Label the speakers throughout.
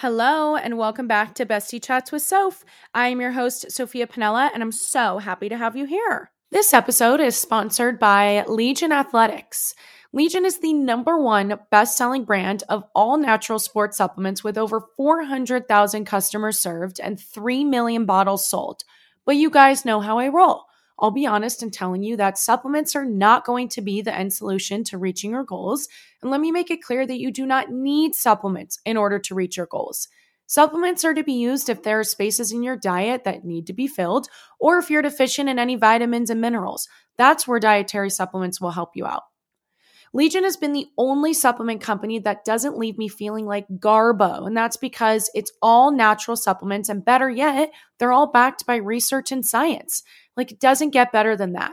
Speaker 1: Hello, and welcome back to Bestie Chats with Soph. I am your host, Sophia Pinella, and I'm so happy to have you here. This episode is sponsored by Legion Athletics. Legion is the number one best selling brand of all natural sports supplements with over 400,000 customers served and 3 million bottles sold. But you guys know how I roll. I'll be honest in telling you that supplements are not going to be the end solution to reaching your goals. And let me make it clear that you do not need supplements in order to reach your goals. Supplements are to be used if there are spaces in your diet that need to be filled, or if you're deficient in any vitamins and minerals. That's where dietary supplements will help you out. Legion has been the only supplement company that doesn't leave me feeling like garbo. And that's because it's all natural supplements. And better yet, they're all backed by research and science. Like it doesn't get better than that.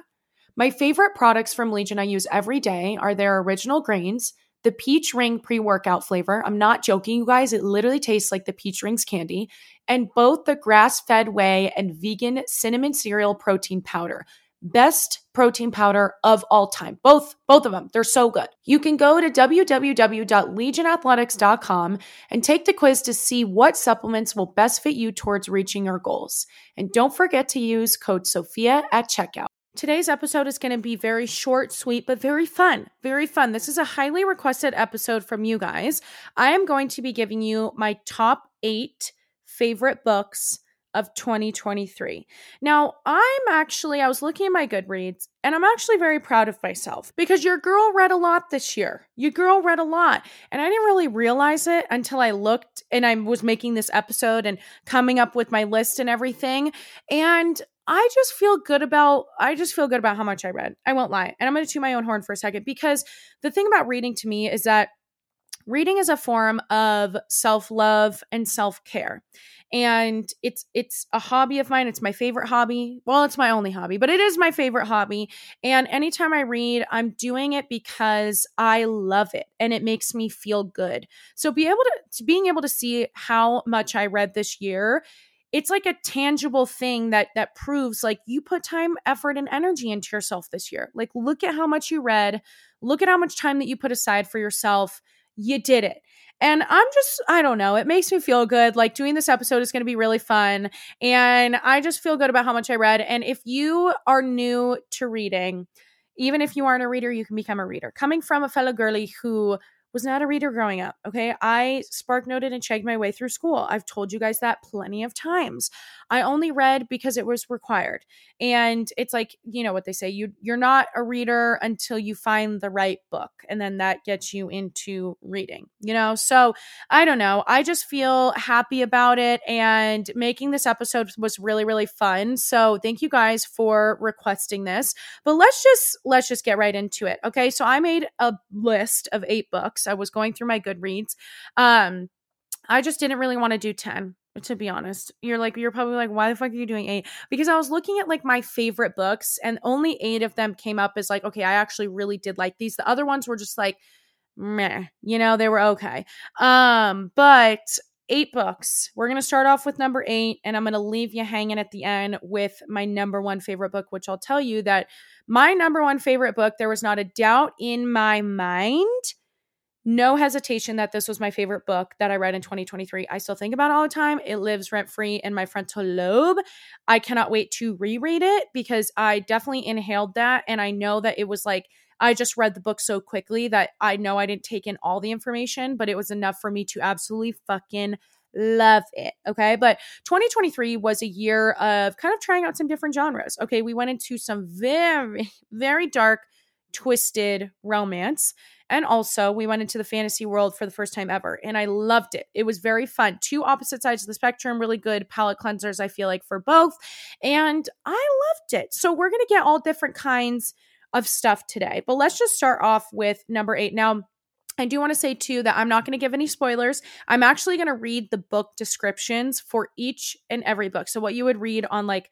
Speaker 1: My favorite products from Legion I use every day are their original grains, the peach ring pre workout flavor. I'm not joking, you guys. It literally tastes like the peach rings candy, and both the grass fed whey and vegan cinnamon cereal protein powder. Best protein powder of all time. Both both of them. They're so good. You can go to www.legionathletics.com and take the quiz to see what supplements will best fit you towards reaching your goals. And don't forget to use code SOPHIA at checkout. Today's episode is going to be very short, sweet, but very fun. Very fun. This is a highly requested episode from you guys. I am going to be giving you my top eight favorite books of 2023. Now, I'm actually, I was looking at my Goodreads and I'm actually very proud of myself because your girl read a lot this year. Your girl read a lot. And I didn't really realize it until I looked and I was making this episode and coming up with my list and everything. And I just feel good about I just feel good about how much I read. I won't lie. And I'm going to toot my own horn for a second because the thing about reading to me is that reading is a form of self-love and self-care. And it's it's a hobby of mine. It's my favorite hobby. Well it's my only hobby but it is my favorite hobby. And anytime i read i'm doing it because i love it and it makes me feel good. So be able to, being able to see how much i read this year it's like a tangible thing that that proves like you put time effort and energy into yourself this year. Like look at how much you read. Look at how much time that you put aside for yourself you did it and I'm just, I don't know, it makes me feel good. Like doing this episode is going to be really fun. And I just feel good about how much I read. And if you are new to reading, even if you aren't a reader, you can become a reader. Coming from a fellow girly who was not a reader growing up. Okay. I spark noted and checked my way through school. I've told you guys that plenty of times. I only read because it was required. And it's like, you know what they say, you you're not a reader until you find the right book. And then that gets you into reading, you know? So I don't know. I just feel happy about it. And making this episode was really, really fun. So thank you guys for requesting this. But let's just let's just get right into it. Okay. So I made a list of eight books books. I was going through my Goodreads. Um, I just didn't really want to do 10 to be honest. You're like, you're probably like, why the fuck are you doing eight? Because I was looking at like my favorite books and only eight of them came up as like, okay, I actually really did like these. The other ones were just like, meh, you know, they were okay. Um, but eight books. We're going to start off with number eight, and I'm going to leave you hanging at the end with my number one favorite book, which I'll tell you that my number one favorite book, there was not a doubt in my mind no hesitation that this was my favorite book that I read in 2023. I still think about it all the time. It lives rent free in my frontal lobe. I cannot wait to reread it because I definitely inhaled that. And I know that it was like, I just read the book so quickly that I know I didn't take in all the information, but it was enough for me to absolutely fucking love it. Okay. But 2023 was a year of kind of trying out some different genres. Okay. We went into some very, very dark, twisted romance. And also, we went into the fantasy world for the first time ever, and I loved it. It was very fun. Two opposite sides of the spectrum, really good palette cleansers, I feel like, for both. And I loved it. So, we're going to get all different kinds of stuff today. But let's just start off with number eight. Now, I do want to say too that I'm not going to give any spoilers. I'm actually going to read the book descriptions for each and every book. So, what you would read on like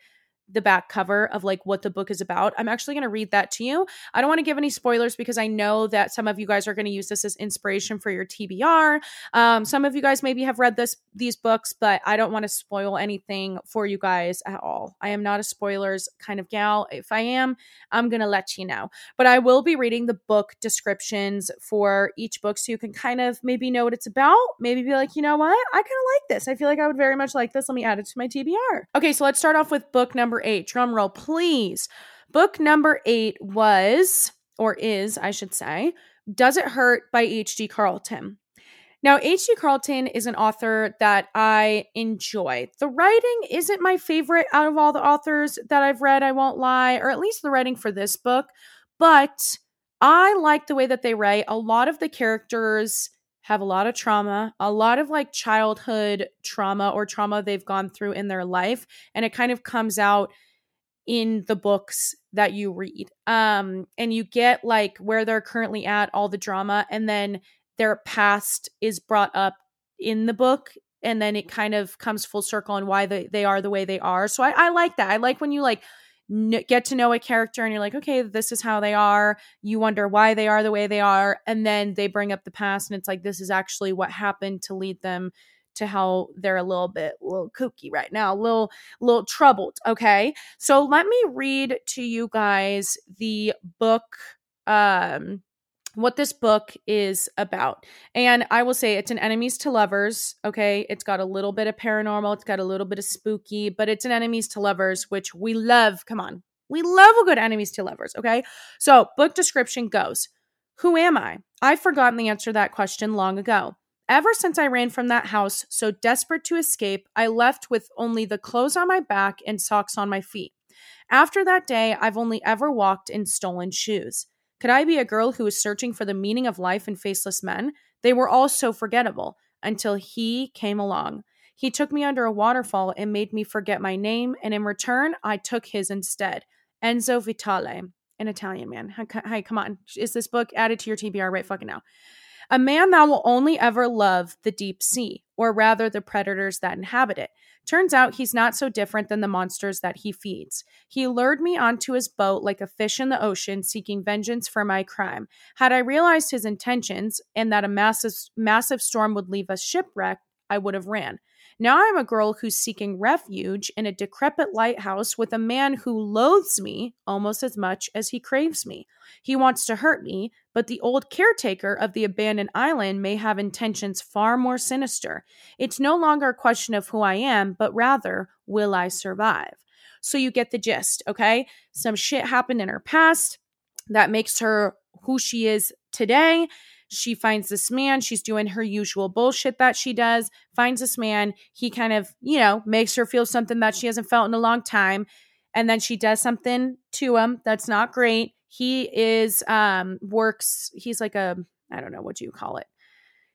Speaker 1: the back cover of like what the book is about. I'm actually going to read that to you. I don't want to give any spoilers because I know that some of you guys are going to use this as inspiration for your TBR. Um, some of you guys maybe have read this these books, but I don't want to spoil anything for you guys at all. I am not a spoilers kind of gal. If I am, I'm going to let you know. But I will be reading the book descriptions for each book so you can kind of maybe know what it's about. Maybe be like, you know what? I kind of like this. I feel like I would very much like this. Let me add it to my TBR. Okay, so let's start off with book number eight. Drum roll, please. Book number eight was, or is, I should say, Does It Hurt by H.D. Carlton. Now, H.D. Carlton is an author that I enjoy. The writing isn't my favorite out of all the authors that I've read, I won't lie, or at least the writing for this book, but I like the way that they write. A lot of the characters have a lot of trauma, a lot of like childhood trauma or trauma they've gone through in their life, and it kind of comes out in the books that you read. Um and you get like where they're currently at, all the drama and then their past is brought up in the book and then it kind of comes full circle on why they, they are the way they are. So I, I like that. I like when you like get to know a character and you're like, okay, this is how they are. You wonder why they are the way they are. And then they bring up the past and it's like, this is actually what happened to lead them to how they're a little bit a little kooky right now, a little little troubled, okay? So let me read to you guys the book um what this book is about. And I will say it's an enemies to lovers, okay? It's got a little bit of paranormal, it's got a little bit of spooky, but it's an enemies to lovers, which we love. Come on. We love a good enemies to lovers, okay? So, book description goes Who am I? I've forgotten the answer to that question long ago. Ever since I ran from that house, so desperate to escape, I left with only the clothes on my back and socks on my feet. After that day, I've only ever walked in stolen shoes. Could I be a girl who was searching for the meaning of life in faceless men? They were all so forgettable until he came along. He took me under a waterfall and made me forget my name, and in return, I took his instead. Enzo Vitale, an Italian man. Hi, come on. Is this book added to your TBR right fucking now? A man that will only ever love the deep sea, or rather the predators that inhabit it. Turns out he's not so different than the monsters that he feeds. He lured me onto his boat like a fish in the ocean, seeking vengeance for my crime. Had I realized his intentions and that a massive, massive storm would leave us shipwrecked, I would have ran. Now I'm a girl who's seeking refuge in a decrepit lighthouse with a man who loathes me almost as much as he craves me. He wants to hurt me, but the old caretaker of the abandoned island may have intentions far more sinister. It's no longer a question of who I am, but rather, will I survive? So you get the gist, okay? Some shit happened in her past that makes her who she is today. She finds this man. She's doing her usual bullshit that she does, finds this man. He kind of, you know, makes her feel something that she hasn't felt in a long time. And then she does something to him that's not great. He is, um, works, he's like a, I don't know, what do you call it?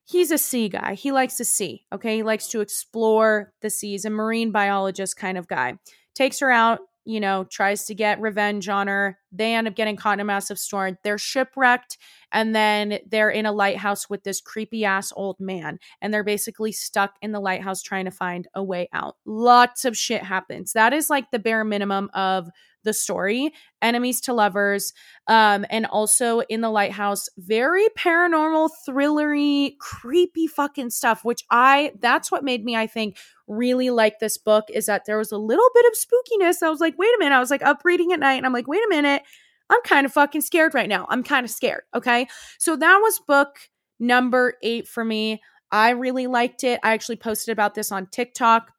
Speaker 1: He's a sea guy. He likes to see. Okay. He likes to explore the seas, a marine biologist kind of guy. Takes her out you know, tries to get revenge on her. They end up getting caught in a massive storm. They're shipwrecked, and then they're in a lighthouse with this creepy ass old man. And they're basically stuck in the lighthouse trying to find a way out. Lots of shit happens. That is like the bare minimum of the story enemies to lovers um and also in the lighthouse very paranormal thrillery creepy fucking stuff which i that's what made me i think really like this book is that there was a little bit of spookiness. I was like wait a minute. I was like up reading at night and i'm like wait a minute. I'm kind of fucking scared right now. I'm kind of scared. Okay? So that was book number eight for me. I really liked it. I actually posted about this on tiktok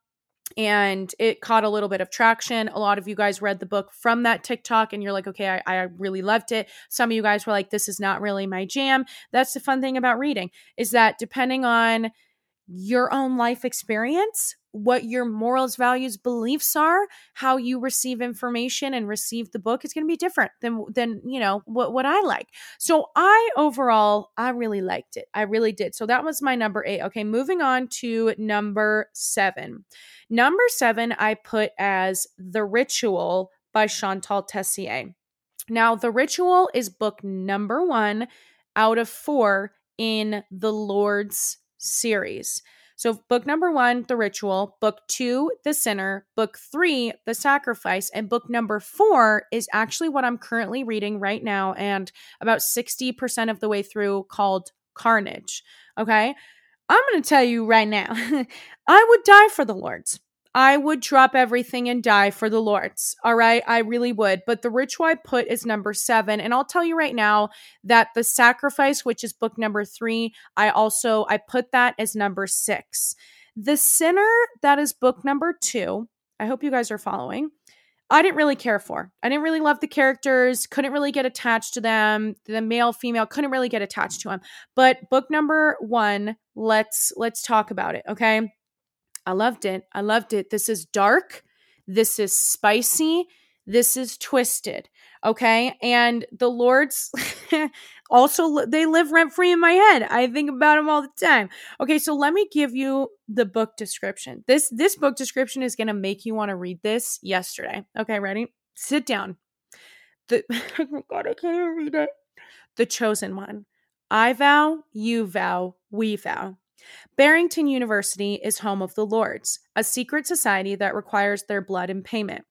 Speaker 1: and it caught a little bit of traction. A lot of you guys read the book from that TikTok and you're like, okay, I, I, really loved it. Some of you guys were like, this is not really my jam. That's the fun thing about reading is that depending on your own life experience, what your morals, values, beliefs are, how you receive information and receive the book is going to be different than than you know what what I like. So I overall I really liked it. I really did. So that was my number 8. Okay, moving on to number 7. Number 7 I put as The Ritual by Shantel Tessier. Now, The Ritual is book number 1 out of 4 in the Lords series. So, book number one, The Ritual, book two, The Sinner, book three, The Sacrifice, and book number four is actually what I'm currently reading right now and about 60% of the way through called Carnage. Okay. I'm going to tell you right now, I would die for the Lords. I would drop everything and die for the Lords. All right. I really would. But the ritual I put is number seven. And I'll tell you right now that the sacrifice, which is book number three, I also I put that as number six. The sinner, that is book number two. I hope you guys are following. I didn't really care for. I didn't really love the characters, couldn't really get attached to them. The male, female, couldn't really get attached to them. But book number 1, let's let's talk about it, okay? I loved it. I loved it. This is dark. This is spicy. This is twisted. Okay. And the Lords also, they live rent free in my head. I think about them all the time. Okay. So let me give you the book description. This, this book description is going to make you want to read this yesterday. Okay. Ready? Sit down. The, oh God, I can't read it. The chosen one. I vow, you vow, we vow. Barrington University is home of the Lords, a secret society that requires their blood in payment.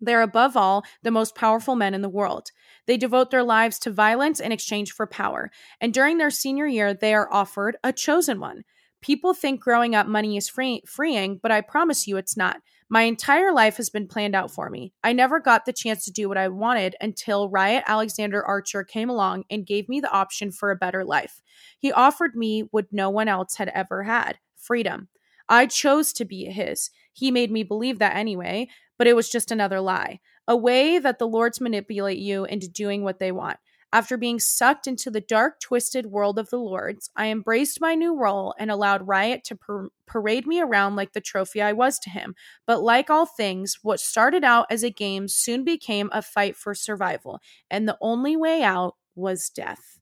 Speaker 1: They're above all the most powerful men in the world. They devote their lives to violence in exchange for power, and during their senior year, they are offered a chosen one. People think growing up money is free- freeing, but I promise you it's not. My entire life has been planned out for me. I never got the chance to do what I wanted until Ryat Alexander Archer came along and gave me the option for a better life. He offered me what no one else had ever had freedom. I chose to be his. He made me believe that anyway, but it was just another lie. A way that the Lords manipulate you into doing what they want. After being sucked into the dark, twisted world of the Lords, I embraced my new role and allowed Ryat to par- parade me around like the trophy I was to him. But like all things, what started out as a game soon became a fight for survival, and the only way out was death.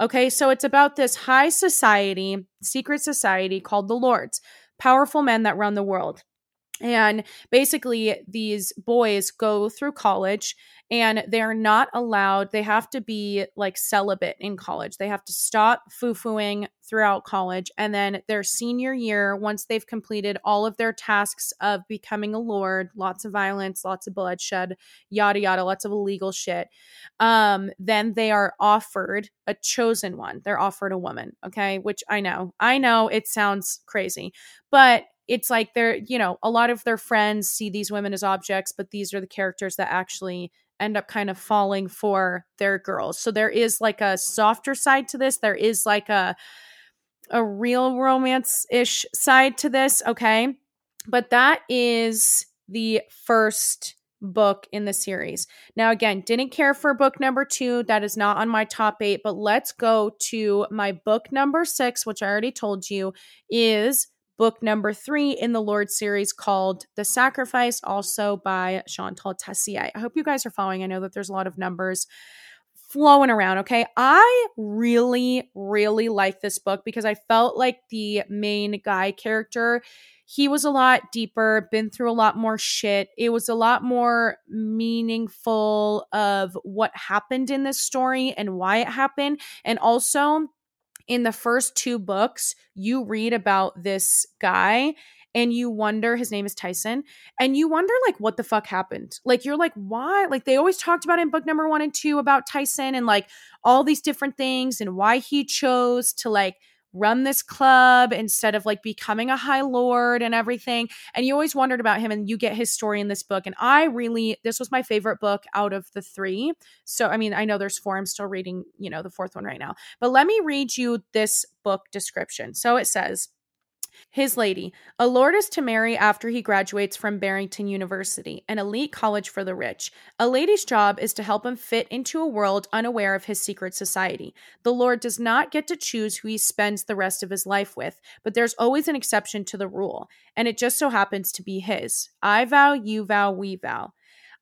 Speaker 1: Okay, so it's about this high society, secret society called the Lords, powerful men that run the world. And basically, these boys go through college and they're not allowed, they have to be like celibate in college. They have to stop foo fooing throughout college. And then their senior year, once they've completed all of their tasks of becoming a lord, lots of violence, lots of bloodshed, yada, yada, lots of illegal shit, um, then they are offered a chosen one. They're offered a woman. Okay. Which I know, I know it sounds crazy, but it's like they're you know a lot of their friends see these women as objects but these are the characters that actually end up kind of falling for their girls so there is like a softer side to this there is like a a real romance ish side to this okay but that is the first book in the series. Now, again, didn't care for book number two. That is not on my top eight, but let's go to my book number six, which I already told you is book number three in the Lord series called The Sacrifice, also by Shantel Tessier. I hope you guys are following. I know that there's a lot of numbers flowing around. Okay. I really, really like this book because I felt like the main guy character, he was a lot deeper, been through a lot more shit. It was a lot more meaningful of what happened in this story and why it happened. And also, in the first two books, you read about this guy and you wonder his name is Tyson and you wonder like what the fuck happened. Like you're like why? Like they always talked about in book number 1 and 2 about Tyson and like all these different things and why he chose to like run this club instead of like becoming a high lord and everything. And you always wondered about him, and you get his story in this book. And I really, this was my favorite book out of the three. So, I mean, I know there's four. I'm still reading, you know, the fourth one right now. But let me read you this book description. So it says, his lady, a lord is to marry after he graduates from Barrington University, an elite college for the rich. A lady's job is to help him fit into a world unaware of his secret society. The lord does not get to choose who he spends the rest of his life with, but there's always an exception to the rule, and it just so happens to be his. I vow, you vow, we vow.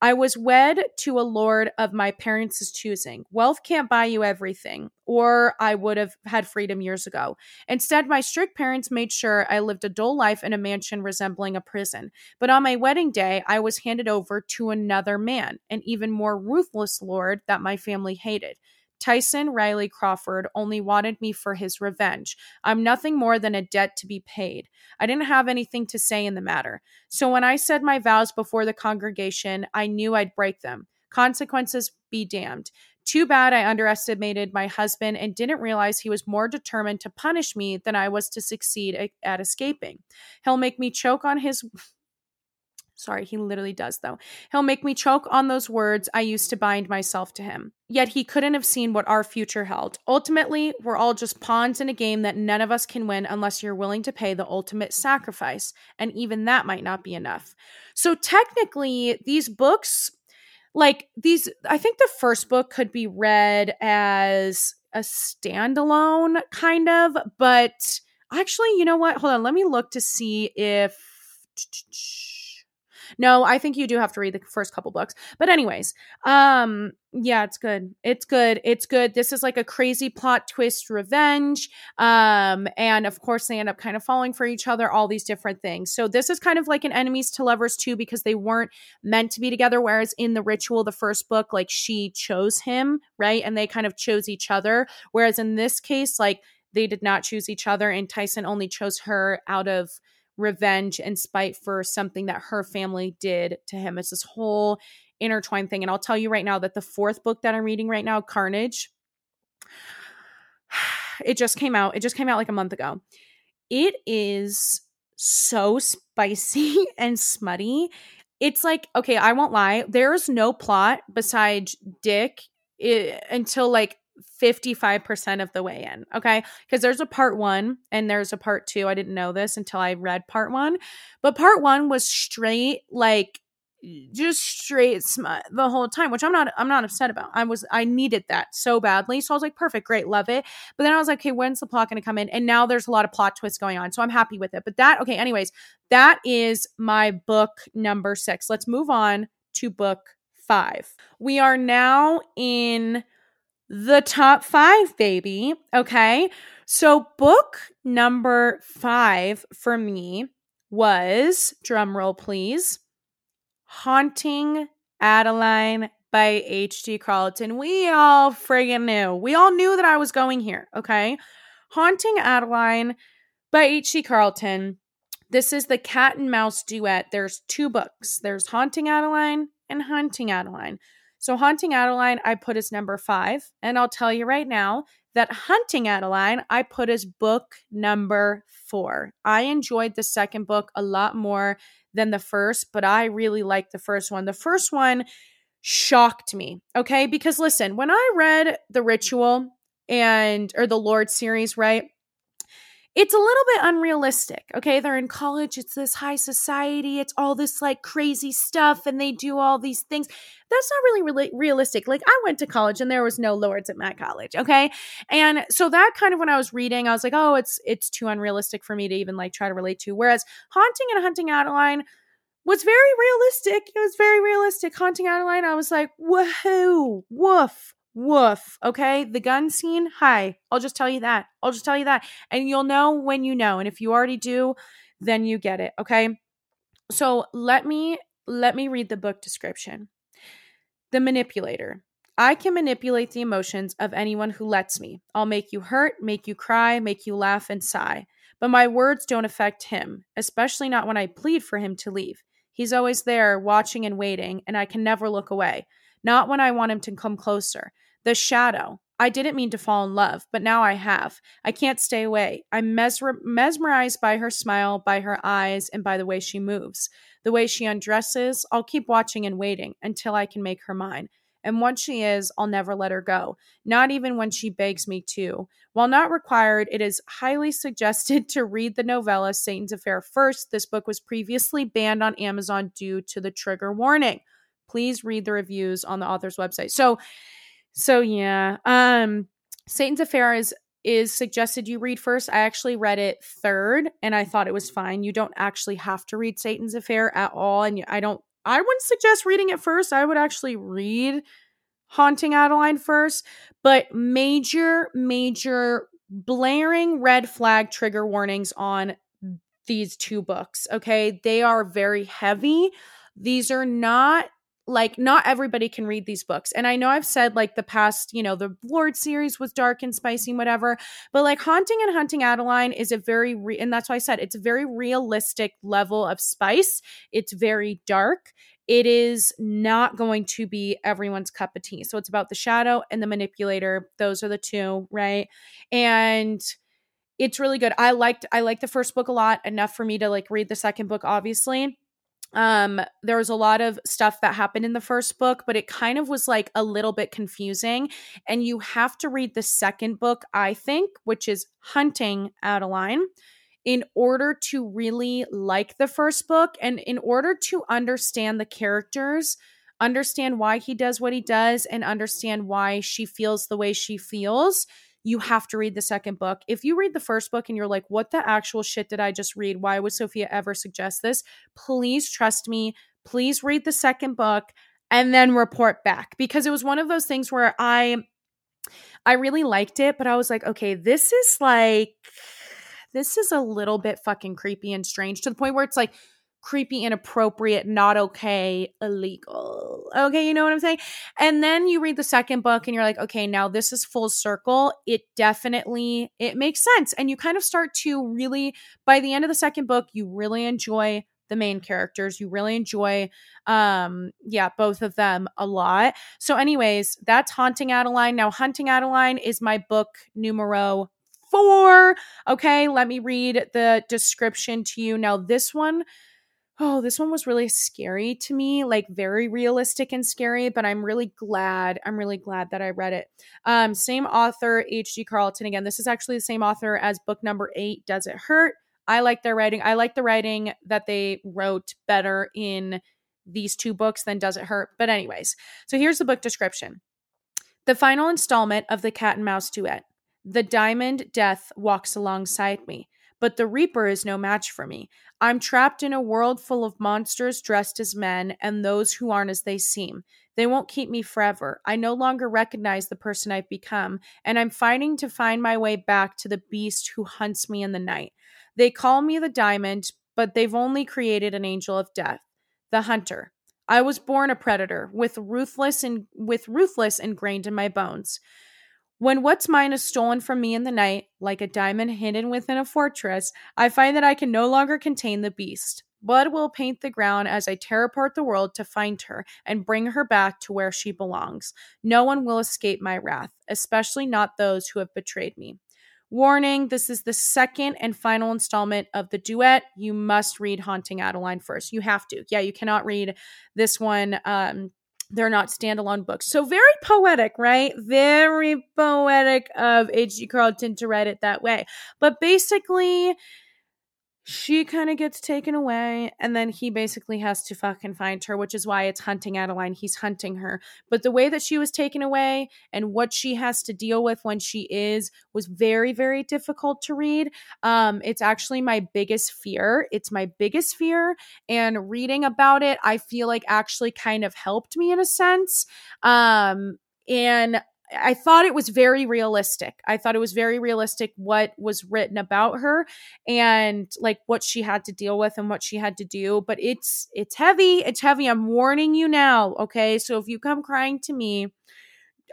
Speaker 1: I was wed to a lord of my parents' choosing. Wealth can't buy you everything, or I would have had freedom years ago. Instead, my strict parents made sure I lived a dull life in a mansion resembling a prison. But on my wedding day, I was handed over to another man, an even more ruthless lord that my family hated. Tyson Riley Crawford only wanted me for his revenge. I'm nothing more than a debt to be paid. I didn't have anything to say in the matter. So when I said my vows before the congregation, I knew I'd break them. Consequences be damned. Too bad I underestimated my husband and didn't realize he was more determined to punish me than I was to succeed at escaping. He'll make me choke on his Sorry, he literally does, though. He'll make me choke on those words I used to bind myself to him. Yet he couldn't have seen what our future held. Ultimately, we're all just pawns in a game that none of us can win unless you're willing to pay the ultimate sacrifice. And even that might not be enough. So, technically, these books, like these, I think the first book could be read as a standalone, kind of, but actually, you know what? Hold on, let me look to see if no, I think you do have to read the first couple books. But anyways, um yeah, it's good. It's good. It's good. This is like a crazy plot twist revenge. Um and of course they end up kind of falling for each other, all these different things. So this is kind of like an enemies to lovers too because they weren't meant to be together whereas in the ritual the first book like she chose him, right? And they kind of chose each other whereas in this case like they did not choose each other and Tyson only chose her out of revenge and spite for something that her family did to him. It's this whole intertwined thing. And I'll tell you right now that the fourth book that I'm reading right now, Carnage, it just came out. It just came out like a month ago. It is so spicy and smutty. It's like, okay, I won't lie. There's no plot besides Dick it, eh, until like 55% of the way in. Okay. Because there's a part one and there's a part two. I didn't know this until I read part one. But part one was straight, like, just straight smut the whole time which i'm not i'm not upset about i was i needed that so badly so i was like perfect great love it but then i was like okay when's the plot going to come in and now there's a lot of plot twists going on so i'm happy with it but that okay anyways that is my book number six let's move on to book five we are now in the top five, baby. Okay. So, book number five for me was, drumroll please, Haunting Adeline by H.D. Carlton. We all friggin' knew. We all knew that I was going here. Okay. Haunting Adeline by H.D. Carlton. This is the cat and mouse duet. There's two books there's Haunting Adeline and Hunting Adeline. So, Haunting Adeline, I put as number five. And I'll tell you right now that Hunting Adeline, I put as book number four. I enjoyed the second book a lot more than the first, but I really liked the first one. The first one shocked me, okay? Because listen, when I read The Ritual and, or the Lord series, right? It's a little bit unrealistic. Okay. They're in college. It's this high society. It's all this like crazy stuff and they do all these things. That's not really, really realistic. Like I went to college and there was no lords at my college. Okay. And so that kind of when I was reading, I was like, oh, it's, it's too unrealistic for me to even like try to relate to. Whereas Haunting and Hunting Adeline was very realistic. It was very realistic. Haunting Adeline, I was like, woohoo, woof, Woof. Okay. The gun scene. Hi. I'll just tell you that. I'll just tell you that. And you'll know when you know. And if you already do, then you get it. Okay. So let me let me read the book description. The manipulator. I can manipulate the emotions of anyone who lets me. I'll make you hurt, make you cry, make you laugh and sigh. But my words don't affect him, especially not when I plead for him to leave. He's always there, watching and waiting, and I can never look away not when I want him to come closer. The shadow. I didn't mean to fall in love, but now I have. I can't stay away. I'm mesmer- mesmerized by her smile, by her eyes, and by the way she moves. The way she undresses, I'll keep watching and waiting until I can make her mine. And once she is, I'll never let her go, not even when she begs me to. While not required, it is highly suggested to read the novella Satan's Affair first. This book was previously banned on Amazon due to the trigger warning please read the reviews on the author's website. So, so yeah, um, Satan's Affair is is suggested you read first. I actually read it third, and I thought it was fine. You don't actually have to read Satan's Affair at all, and I don't. I wouldn't suggest reading it first. I would actually read Haunting Adeline first, but major, major blaring red flag trigger warnings on these two books. Okay, they are very heavy. These are not like not everybody can read these books and i know i've said like the past you know the lord series was dark and spicy and whatever but like haunting and hunting adeline is a very re- and that's why i said it's a very realistic level of spice. It's very dark. It is not going to be everyone's cup of tea. So it's about the shadow and the manipulator. Those are the two right? And it's really good. I liked i liked the first book a lot enough for me to like read the second book obviously um there was a lot of stuff that happened in the first book but it kind of was like a little bit confusing. And you have to read the second book i think which is hunting adeline in order to really like the first book and in order to understand the characters understand why he does what he does and understand why she feels the way she feels you have to read the second book. If you read the first book and you're like, what the actual shit did I just read? Why would Sophia ever suggest this? Please trust me. Please read the second book and then report back because it was one of those things where I I really liked it, but I was like, okay, this is like this is a little bit fucking creepy and strange to the point where it's like creepy, inappropriate, not okay, illegal. Okay, you know what I'm saying? And then you read the second book and you're like, okay, now this is full circle. It definitely it makes sense. And you kind of start to really by the end of the second book, you really enjoy the main characters. You really enjoy um yeah, both of them a lot. So anyways, that's Haunting Adeline. Now Hunting Adeline is my book numero 4. Okay, let me read the description to you. Now this one oh, this one was really scary to me, like very realistic and scary, but I'm really glad. I'm really glad that I read it. Um, same author, H.D. Carlton. Again, this is actually the same author as book number eight, Does It Hurt? I like their writing. I like the writing that they wrote better in these two books than Does It Hurt? But, anyways, so here's the book description The final installment of the cat and mouse duet. The diamond death walks alongside me but the Reaper is no match for me. I'm trapped in a world full of monsters dressed as men and those who aren't as they seem. They won't keep me forever. I no longer recognize the person I've become, and I'm fighting to find my way back to the beast who hunts me in the night. They call me the diamond, but they've only created an angel of death, the hunter. I was born a predator with ruthless and with ruthless ingrained in my bones. When what's mine is stolen from me in the night, like a diamond hidden within a fortress, I find that I can no longer contain the beast. Blood will paint the ground as I tear apart the world to find her and bring her back to where she belongs. No one will escape my wrath, especially not those who have betrayed me. Warning this is the second and final installment of the duet. You must read Haunting Adeline first. You have to. Yeah, you cannot read this one um, they're not standalone books. So very poetic, right? Very poetic of H.D. Carlton to write it that way. But basically, she kind of gets taken away and then he basically has to fucking find her which is why it's hunting adeline. He's hunting her. But the way that she was taken away and what she has to deal with when she is was very very difficult to read. Um it's actually my biggest fear. It's my biggest fear and reading about it i feel like actually kind of helped me in a sense. Um and I thought it was very realistic. I thought it was very realistic what was written about her and like what she had to deal with and what she had to do, but it's it's heavy. It's heavy. I'm warning you now, okay? So if you come crying to me,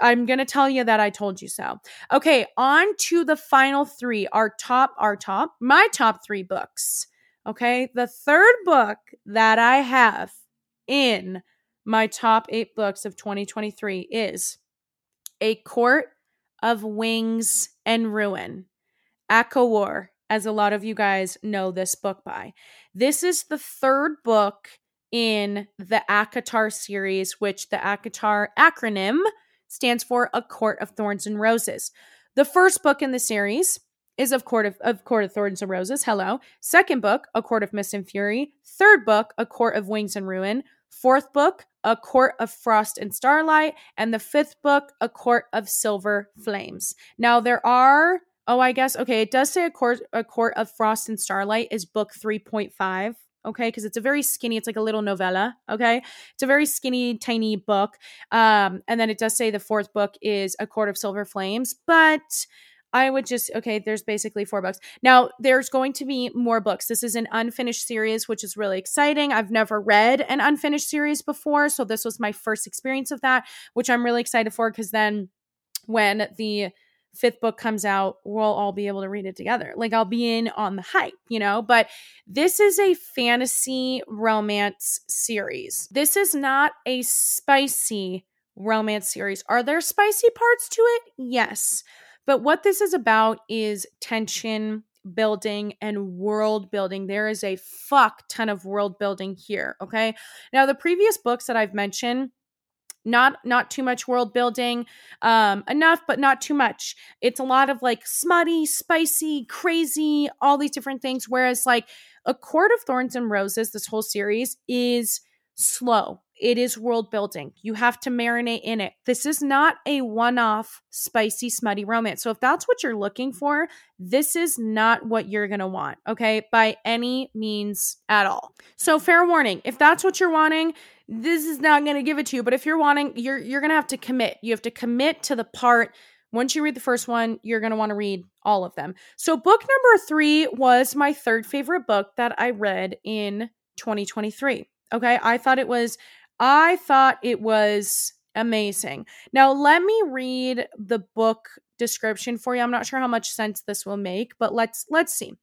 Speaker 1: I'm going to tell you that I told you so. Okay, on to the final 3, our top our top, my top 3 books. Okay? The third book that I have in my top 8 books of 2023 is a Court of Wings and Ruin. ACOWAR, as a lot of you guys know this book by. This is the third book in the ACOTAR series, which the ACOTAR acronym stands for A Court of Thorns and Roses. The first book in the series is of Court of, of Court of Thorns and Roses. Hello. Second book, A Court of Mist and Fury. Third book, A Court of Wings and Ruin. Fourth book, A Court of Frost and Starlight. And the fifth book, A Court of Silver Flames. Now, there are, oh, I guess, okay, it does say A Court, a court of Frost and Starlight is book 3.5 okay because it's a very skinny it's like a little novella okay it's a very skinny tiny book um and then it does say the fourth book is a court of silver flames but I would just, okay, there's basically four books. Now, there's going to be more books. This is an unfinished series, which is really exciting. I've never read an unfinished series before. So, this was my first experience of that, which I'm really excited for because then when the fifth book comes out, we'll all be able to read it together. Like I'll be in on the hype, you know? But this is a fantasy romance series. This is not a spicy romance series. Are there spicy parts to it? Yes. But what this is about is tension building and world building. There is a fuck ton of world building here, okay? Now the previous books that I've mentioned not not too much world building um enough but not too much it's a lot of like smutty spicy crazy all these different things whereas like a court of thorns and roses this whole series is slow it is world building you have to marinate in it this is not a one-off spicy smutty romance so if that's what you're looking for this is not what you're going to want okay by any means at all so fair warning if that's what you're wanting this is not going to give it to you. But if you're wanting, you're you're going to have to commit. You have to commit to the part. Once you read the first one, you're going to want to read all of them. So book number 3 was my third favorite book that I read in 2023. Okay? I thought it was I thought it was amazing. Now let me read the book description for you. I'm not sure how much sense this will make, but let's let's see.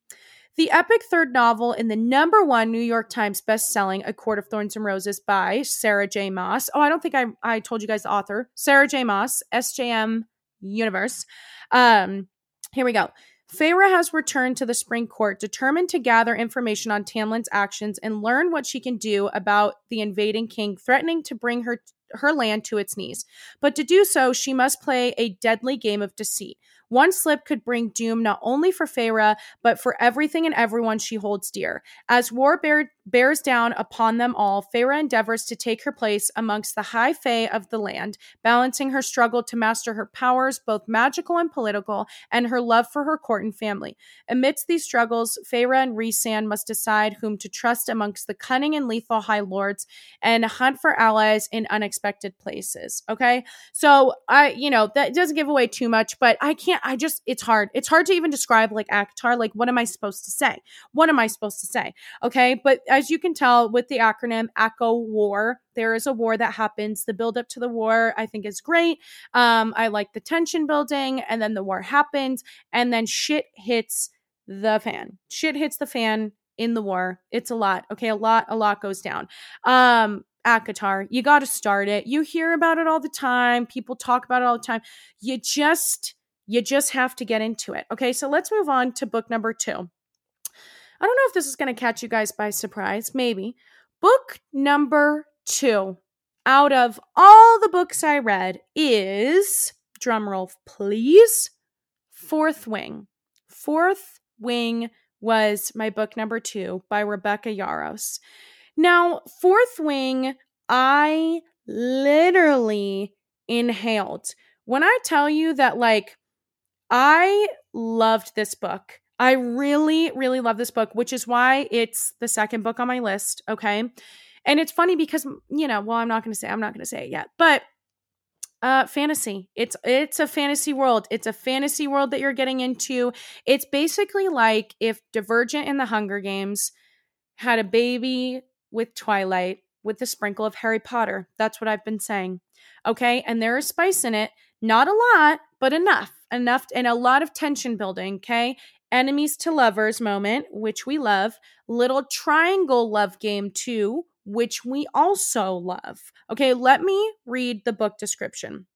Speaker 1: The epic third novel in the number one New York Times best-selling A Court of Thorns and Roses by Sarah J. Maas. Oh, I don't think I, I told you guys the author. Sarah J. Maas, SJM Universe. Um, here we go. Feyre has returned to the Spring Court, determined to gather information on Tamlin's actions and learn what she can do about the invading king threatening to bring her her land to its knees. But to do so, she must play a deadly game of deceit. One slip could bring doom not only for Feyre, but for everything and everyone she holds dear. As war bear- bears down upon them all, Feyre endeavors to take her place amongst the high fae of the land, balancing her struggle to master her powers, both magical and political, and her love for her court and family. Amidst these struggles, Feyre and Rhysand must decide whom to trust amongst the cunning and lethal High Lords and hunt for allies in unexpected places. Okay. So I, you know, that doesn't give away too much, but I can't, I just, it's hard. It's hard to even describe like ACOTAR. Like, what am I supposed to say? What am I supposed to say? Okay. But as you can tell with the acronym ACOWAR, there is a war that happens. The build up to the war, I think, is great. Um, I like the tension building, and then the war happens, and then shit hits the fan. Shit hits the fan in the war. It's a lot. Okay, a lot, a lot goes down. Um, ACOTAR, you got to start it. You hear about it all the time. People talk about it all the time. You just, you just have to get into it. Okay, so let's move on to book number two. I don't know if this is going to catch you guys by surprise. Maybe. Book number two out of all the books I read is, drumroll please, Fourth Wing. Fourth Wing was my book number two by Rebecca Yarros. Now, Fourth Wing, I literally inhaled. When I tell you that, like, I loved this book. I really, really love this book, which is why it's the second book on my list. Okay. And it's funny because, you know, well, I'm not going to say, I'm not going to say it yet, but uh fantasy. It's it's a fantasy world. It's a fantasy world that you're getting into. It's basically like if divergent and the hunger games had a baby with twilight with a sprinkle of harry potter. That's what i've been saying okay? And there is spice in it. Not a lot but enough enough and a lot of tension building okay enemies to lovers moment, which we love, little triangle love game two, which we also love. Okay, let me read the book description.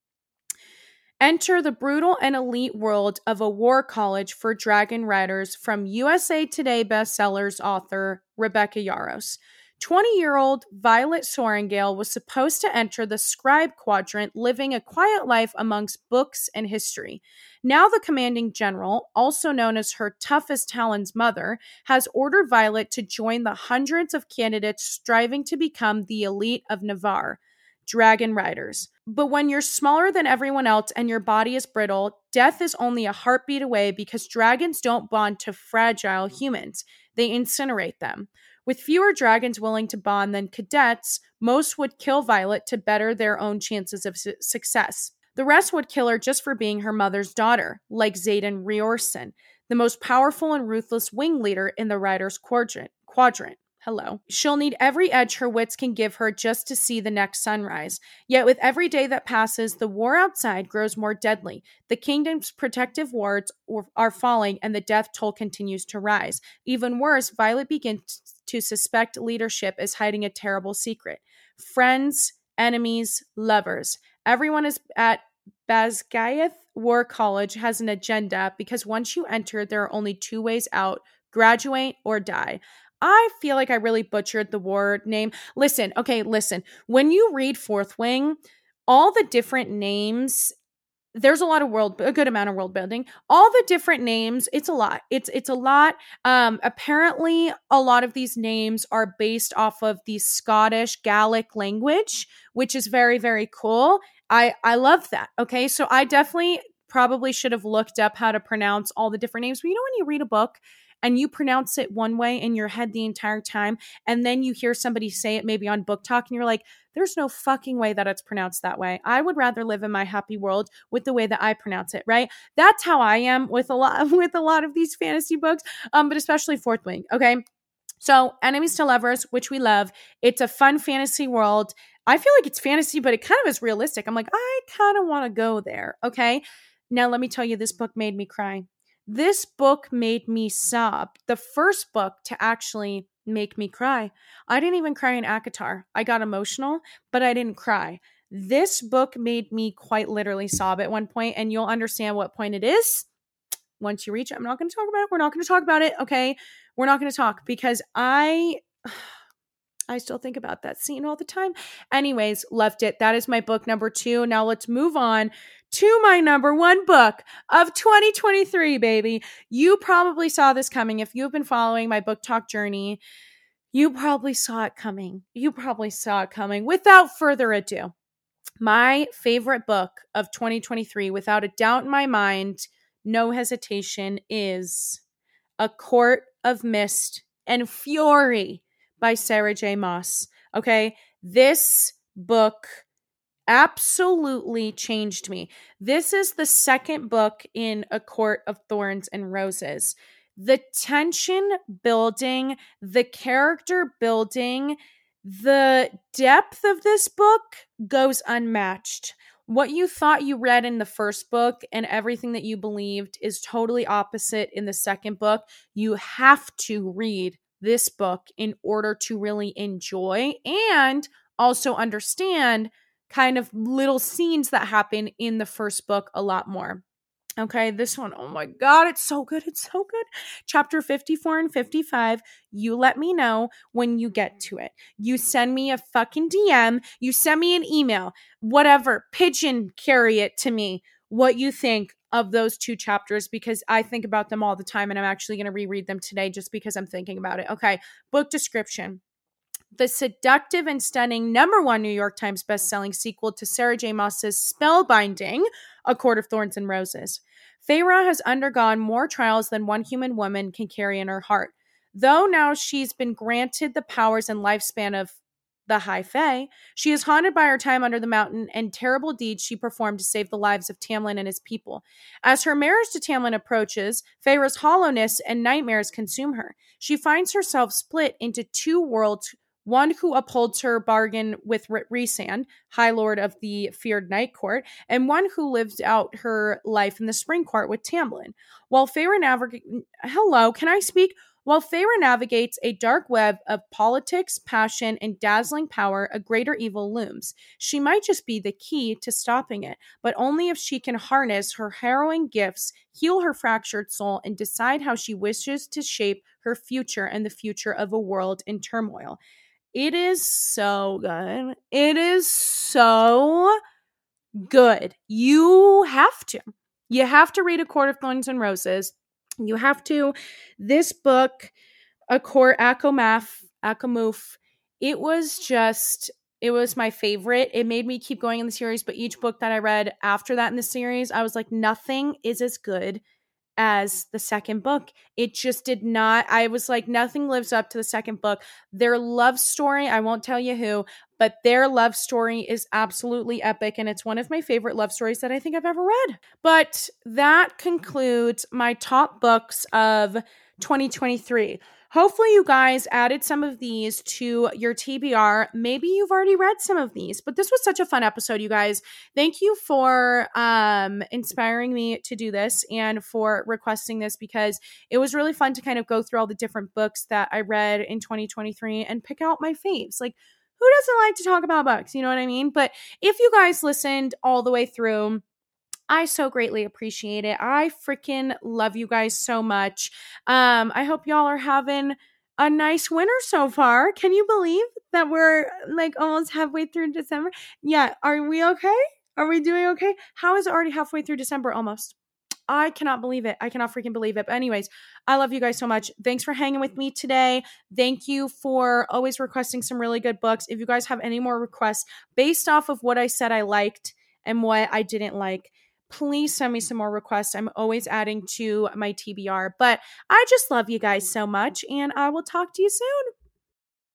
Speaker 1: Enter the brutal and elite world of a war college for dragon riders from USA Today bestsellers author Rebecca Yarros. 20 year old Violet Sorrengail was supposed to enter the scribe quadrant, living a quiet life amongst books and history. Now, the commanding general, also known as her toughest Talon's mother, has ordered Violet to join the hundreds of candidates striving to become the elite of Navarre. Dragon Riders. But when you're smaller than everyone else and your body is brittle, death is only a heartbeat away because dragons don't bond to fragile humans, they incinerate them. With fewer dragons willing to bond than cadets, most would kill Violet to better their own chances of su- success. The rest would kill her just for being her mother's daughter, like Xaden Riorson, the most powerful and ruthless wing leader in the Riders Quadrant. quadrant. Hello. She'll need every edge her wits can give her just to see the next sunrise. Yet, with every day that passes, the war outside grows more deadly. The kingdom's protective wards are falling, and the death toll continues to rise. Even worse, Violet begins to suspect leadership is hiding a terrible secret. Friends, enemies, lovers. Everyone is at Basgiath War College has an agenda because once you enter, there are only two ways out graduate or die. I feel like I really butchered the war name. Listen, okay, listen. When you read Fourth Wing, all the different names there's a lot of world a good amount of world building. All the different names it's a lot. It's it's a lot. Um apparently a lot of these names are based off of the scottish gaelic language which is very very cool. I i love that okay? So i definitely probably should have looked up how to pronounce all the different names. But you know when you read a book and you pronounce it one way in your head the entire time and then you hear somebody say it maybe on BookTok and you're like there's no fucking way that it's pronounced that way i would rather live in my happy world with the way that i pronounce it right that's how i am with a lot with a lot of these fantasy books um but especially fourth wing okay so, Enemies to Lovers, which we love, it's a fun fantasy world. I feel like it's fantasy, but it kind of is realistic. I'm like, I kind of want to go there. Okay. Now, let me tell you, this book made me cry. This book made me sob. The first book to actually make me cry. I didn't even cry in ACOTAR. I got emotional, but I didn't cry. This book made me quite literally sob at one point, and you'll understand what point it is once you reach it. I'm not going to talk about it. We're not going to talk about it. Okay. We're not going to talk because I. I still think about that scene all the time. Anyways, left it. That is my book number two. Now let's move on to my number one book of 2023, baby. You probably saw this coming. If you've been following my BookTok journey, you probably saw it coming. You probably saw it coming. Without further ado, my favorite book of 2023, without a doubt in my mind, no hesitation, is A Court of Mist and Fury by Sarah J. Maas. Okay. This book absolutely changed me. This is the second book in A Court of Thorns and Roses. The tension building, the character building, the depth of this book goes unmatched. What you thought you read in the first book and everything that you believed is totally opposite in the second book. You have to read this book in order to really enjoy and also understand kind of little scenes that happen in the first book a lot more. Okay, this one, oh my God, it's so good. It's so good. Chapter 54 and 55. You let me know when you get to it. You send me a fucking DM, you send me an email, whatever, pigeon carry it to me what you think of those two chapters because I think about them all the time and I'm actually going to reread them today just because I'm thinking about it. Okay, book description the seductive and stunning number one New York Times bestselling sequel to Sarah J. Maas's spellbinding A Court of Thorns and Roses. Feyre has undergone more trials than one human woman can carry in her heart. Though now she's been granted the powers and lifespan of the High Fae, she is haunted by her time under the mountain and terrible deeds she performed to save the lives of Tamlin and his people. As her marriage to Tamlin approaches, Feyre's hollowness and nightmares consume her. She finds herself split into two worlds one who upholds her bargain with Rhysand, High Lord of the feared Night Court, and one who lives out her life in the Spring Court with Tamlin. While Feyre navigates, hello, can I speak? While Feyre navigates a dark web of politics, passion, and dazzling power, a greater evil looms. She might just be the key to stopping it, but only if she can harness her harrowing gifts, heal her fractured soul, and decide how she wishes to shape her future and the future of a world in turmoil. It is so good. It is so good. You have to. You have to read A Court of Thorns and Roses. You have to. This book, A Court ACOMAF, Akamuf, it was just it was my favorite. It made me keep going in the series, but each book that I read after that in the series, I was like, nothing is as good as the second book. It just did not. I was like, nothing lives up to the second book. Their love story, I won't tell you who, but their love story is absolutely epic. And it's one of my favorite love stories that I think I've ever read. But that concludes my top books of 2023. Hopefully, you guys added some of these to your TBR. Maybe you've already read some of these, but this was such a fun episode, you guys. Thank you for um, inspiring me to do this and for requesting this because it was really fun to kind of go through all the different books that I read in 2023 and pick out my faves. Like, who doesn't like to talk about books? You know what I mean? But if you guys listened all the way through, I so greatly appreciate it. I freaking love you guys so much. Um, I hope y'all are having a nice winter so far. Can you believe that we're like almost halfway through December? Yeah, are we okay? Are we doing okay? How is it already halfway through December almost? I cannot believe it. I cannot freaking believe it. But, anyways, I love you guys so much. Thanks for hanging with me today. Thank you for always requesting some really good books. If you guys have any more requests based off of what I said I liked and what I didn't like, please send me some more requests. I'm always adding to my TBR. But I just love you guys so much, and I will talk to you soon.